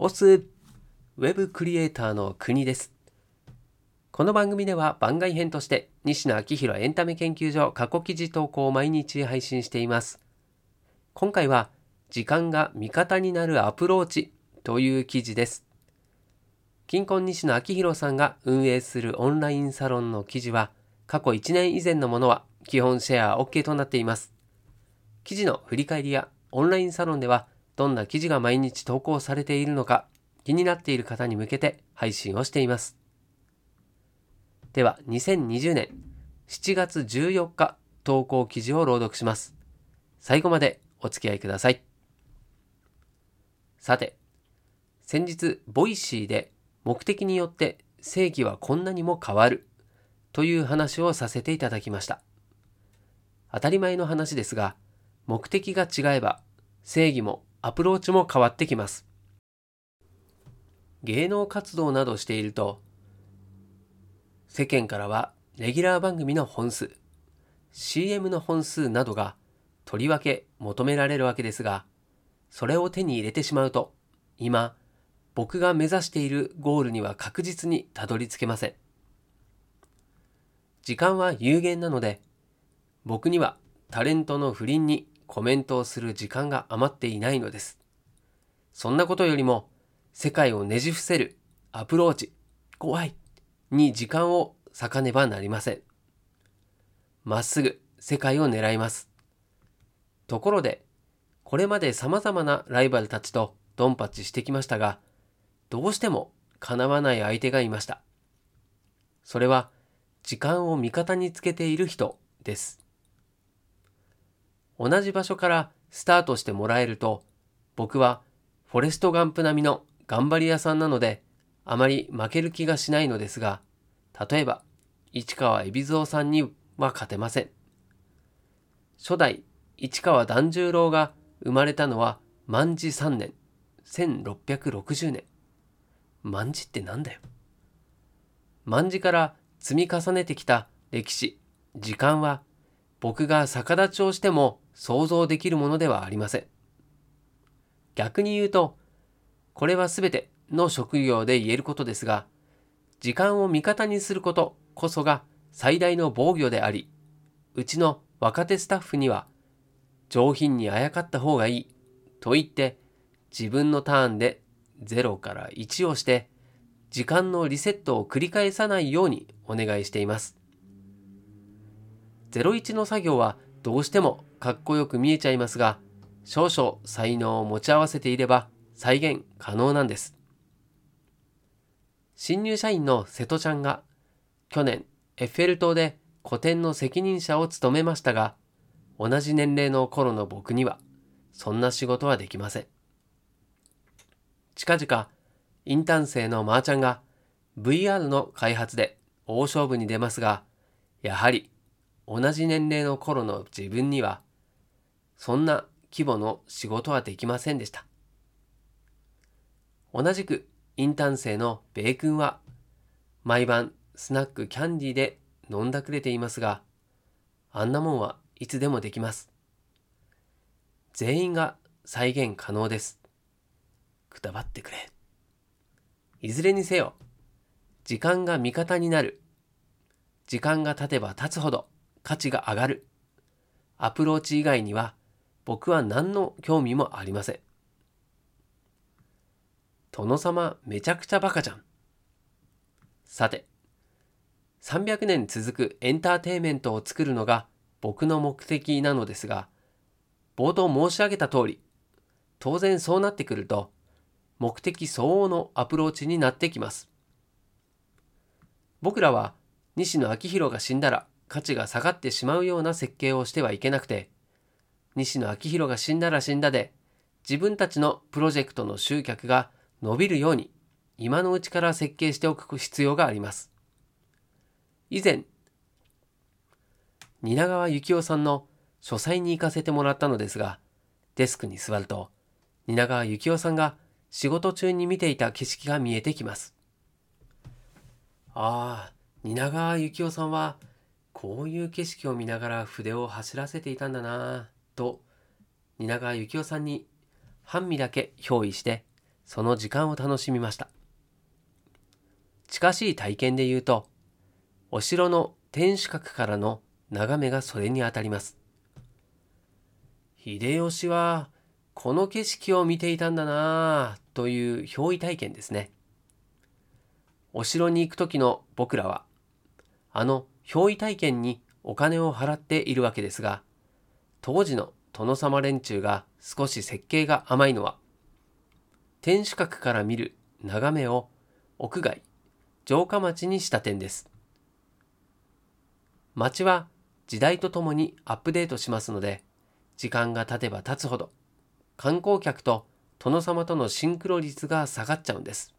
オスウェブクリエイターの国です。この番組では番外編として西野昭弘エンタメ研究所過去記事投稿を毎日配信しています。今回は時間が味方になるアプローチという記事です。近婚西野昭弘さんが運営するオンラインサロンの記事は過去1年以前のものは基本シェア OK となっています。記事の振り返りやオンラインサロンではどんな記事が毎日投稿されているのか気になっている方に向けて配信をしています。では2020年7月14日投稿記事を朗読します。最後までお付き合いください。さて、先日 Voicy で目的によって正義はこんなにも変わるという話をさせていただきました。当たり前の話ですが、目的が違えば正義もアプローチも変わってきます。芸能活動などしていると、世間からはレギュラー番組の本数、CM の本数などがとりわけ求められるわけですが、それを手に入れてしまうと、今、僕が目指しているゴールには確実にたどり着けません。時間は有限なので、僕にはタレントの不倫にコメントをする時間が余っていないのです。そんなことよりも、世界をねじ伏せるアプローチ、怖いに時間を割かねばなりません。まっすぐ世界を狙います。ところで、これまで様々なライバルたちとドンパチしてきましたが、どうしても叶わない相手がいました。それは、時間を味方につけている人です。同じ場所からスタートしてもらえると、僕はフォレストガンプ並みの頑張り屋さんなので、あまり負ける気がしないのですが、例えば、市川海老蔵さんには勝てません。初代市川團十郎が生まれたのは万事3年、1660年。万事ってなんだよ。万事から積み重ねてきた歴史、時間は僕が逆立ちをしても想像できるものではありません。逆に言うと、これは全ての職業で言えることですが、時間を味方にすることこそが最大の防御であり、うちの若手スタッフには、上品にあやかった方がいいと言って、自分のターンで0から1をして、時間のリセットを繰り返さないようにお願いしています。01の作業はどうしてもかっこよく見えちゃいますが、少々才能を持ち合わせていれば再現可能なんです。新入社員の瀬戸ちゃんが去年エッフェル塔で個展の責任者を務めましたが、同じ年齢の頃の僕にはそんな仕事はできません。近々インターン生のまーちゃんが VR の開発で大勝負に出ますが、やはり同じ年齢の頃の自分にはそんな規模の仕事はできませんでした。同じくインターン生のベイ君は毎晩スナックキャンディーで飲んだくれていますが、あんなもんはいつでもできます。全員が再現可能です。くたばってくれ。いずれにせよ、時間が味方になる。時間が経てば経つほど価値が上がる。アプローチ以外には僕は何の興味もありません。殿様めちゃくちゃバカじゃん。さて、300年続くエンターテインメントを作るのが僕の目的なのですが、冒頭申し上げた通り、当然そうなってくると、目的相応のアプローチになってきます。僕らは西野昭弘が死んだら価値が下がってしまうような設計をしてはいけなくて、西野昭弘が死んだら死んだで、自分たちのプロジェクトの集客が伸びるように、今のうちから設計しておく必要があります。以前、蜷川幸雄さんの書斎に行かせてもらったのですが、デスクに座ると、蜷川幸雄さんが仕事中に見ていた景色が見えてきます。ああ、蜷川幸雄さんは、こういう景色を見ながら筆を走らせていたんだなぁと、蜷川幸雄さんに半身だけ憑依して、その時間を楽しみました。近しい体験で言うと、お城の天守閣からの眺めがそれにあたります。秀吉はこの景色を見ていたんだなぁという憑依体験ですね。お城に行く時の僕らは、あの憑依体験にお金を払っているわけですが、当時の殿様連中が少し設計が甘いのは、天守閣から見る眺めを屋外、城下町にした点です。町は時代とともにアップデートしますので、時間が経てば経つほど、観光客と殿様とのシンクロ率が下がっちゃうんです。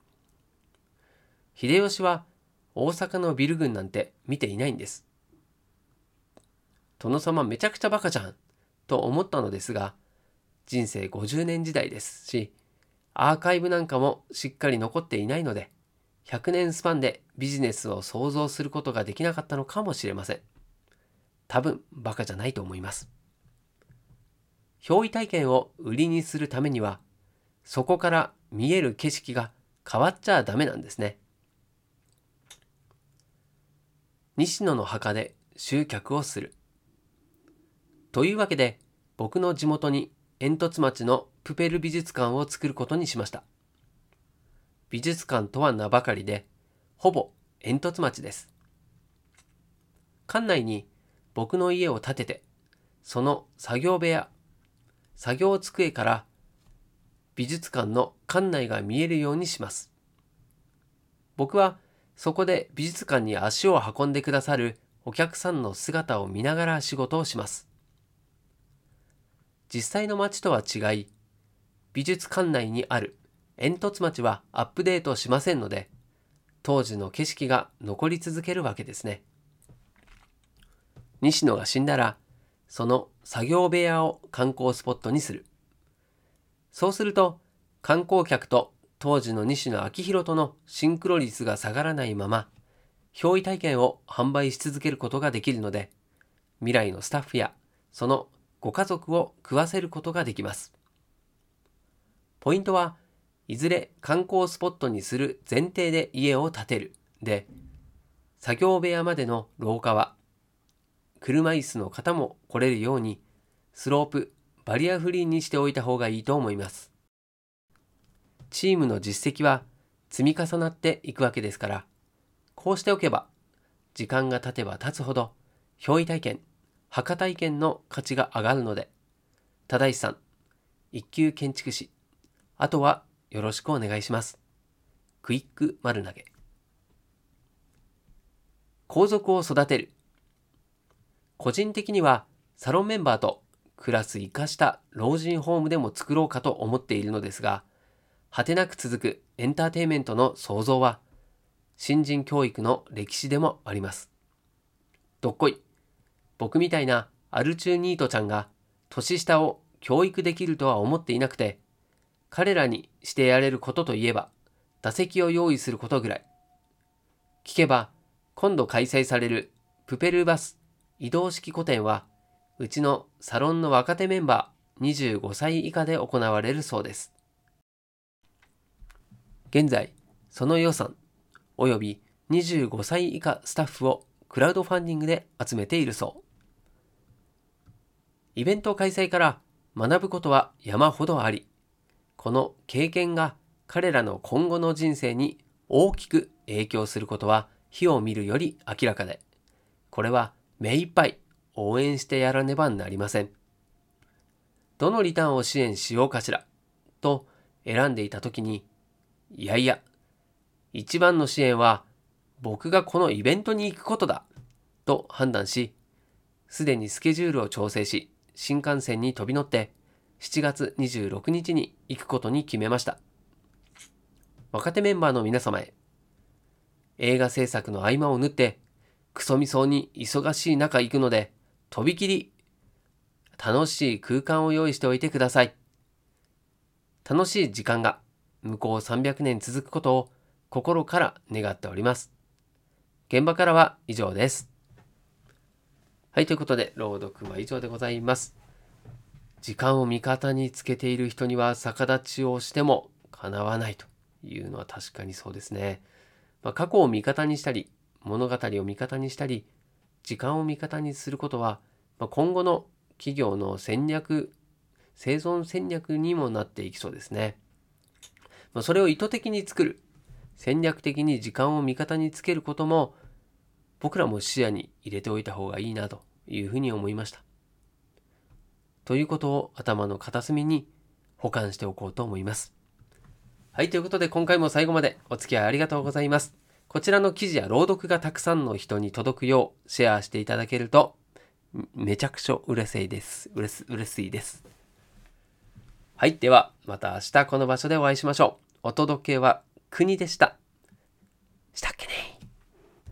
秀吉は大阪のビル群なんて見ていないんです。殿様めちゃくちゃバカじゃんと思ったのですが、人生50年時代ですし、アーカイブなんかもしっかり残っていないので、100年スパンでビジネスを想像することができなかったのかもしれません。多分バカじゃないと思います。憑依体験を売りにするためには、そこから見える景色が変わっちゃダメなんですね。西野の墓で集客をする。というわけで、僕の地元に煙突町のプペル美術館を作ることにしました。美術館とは名ばかりで、ほぼ煙突町です。館内に僕の家を建てて、その作業部屋、作業机から美術館の館内が見えるようにします。僕はそこで美術館に足を運んでくださるお客さんの姿を見ながら仕事をします。実際の街とは違い、美術館内にある煙突町はアップデートしませんので、当時の景色が残り続けるわけですね。西野が死んだら、その作業部屋を観光スポットにする。そうすると、観光客と当時の西野昭弘とのシンクロ率が下がらないまま、憑依体験を販売し続けることができるので、未来のスタッフやそのご家族を食わせることができます。ポイントは、いずれ観光スポットにする前提で家を建てるで、作業部屋までの廊下は、車椅子の方も来れるように、スロープ、バリアフリーにしておいた方がいいと思います。チームの実績は積み重なっていくわけですから、こうしておけば、時間が経てば経つほど、憑依体験、墓体験の価値が上がるので、忠石さん、一級建築士、あとはよろしくお願いします。クイック丸投げ。皇族を育てる。個人的にはサロンメンバーとクラス生かした老人ホームでも作ろうかと思っているのですが、果てなく続くエンターテイメントの創造は、新人教育の歴史でもあります。どっこい。僕みたいなアルチューニートちゃんが年下を教育できるとは思っていなくて、彼らにしてやれることといえば、打席を用意することぐらい。聞けば、今度開催されるプペルバス移動式古典は、うちのサロンの若手メンバー25歳以下で行われるそうです。現在、その予算及び25歳以下スタッフをクラウドファンディングで集めているそう。イベント開催から学ぶことは山ほどあり、この経験が彼らの今後の人生に大きく影響することは火を見るより明らかで、これは目いっぱい応援してやらねばなりません。どのリターンを支援しようかしらと選んでいた時に、いやいや、一番の支援は僕がこのイベントに行くことだと判断し、すでにスケジュールを調整し、新幹線に飛び乗って7月26日に行くことに決めました。若手メンバーの皆様へ、映画制作の合間を縫って、クソみそうに忙しい中行くので、とびきり楽しい空間を用意しておいてください。楽しい時間が向こう300年続くことを心から願っております。現場からは以上です。はい、ということで、朗読は以上でございます。時間を味方につけている人には逆立ちをしても叶わないというのは確かにそうですね。まあ、過去を味方にしたり、物語を味方にしたり、時間を味方にすることは、まあ、今後の企業の戦略、生存戦略にもなっていきそうですね。まあ、それを意図的に作る、戦略的に時間を味方につけることも、僕らも視野に入れておいた方がいいなというふうに思いました。ということを頭の片隅に保管しておこうと思います。はい、ということで今回も最後までお付き合いありがとうございます。こちらの記事や朗読がたくさんの人に届くようシェアしていただけるとめちゃくちゃ嬉しいです。嬉し嬉しいです。はい、ではまた明日この場所でお会いしましょう。お届けは国でした。したっけね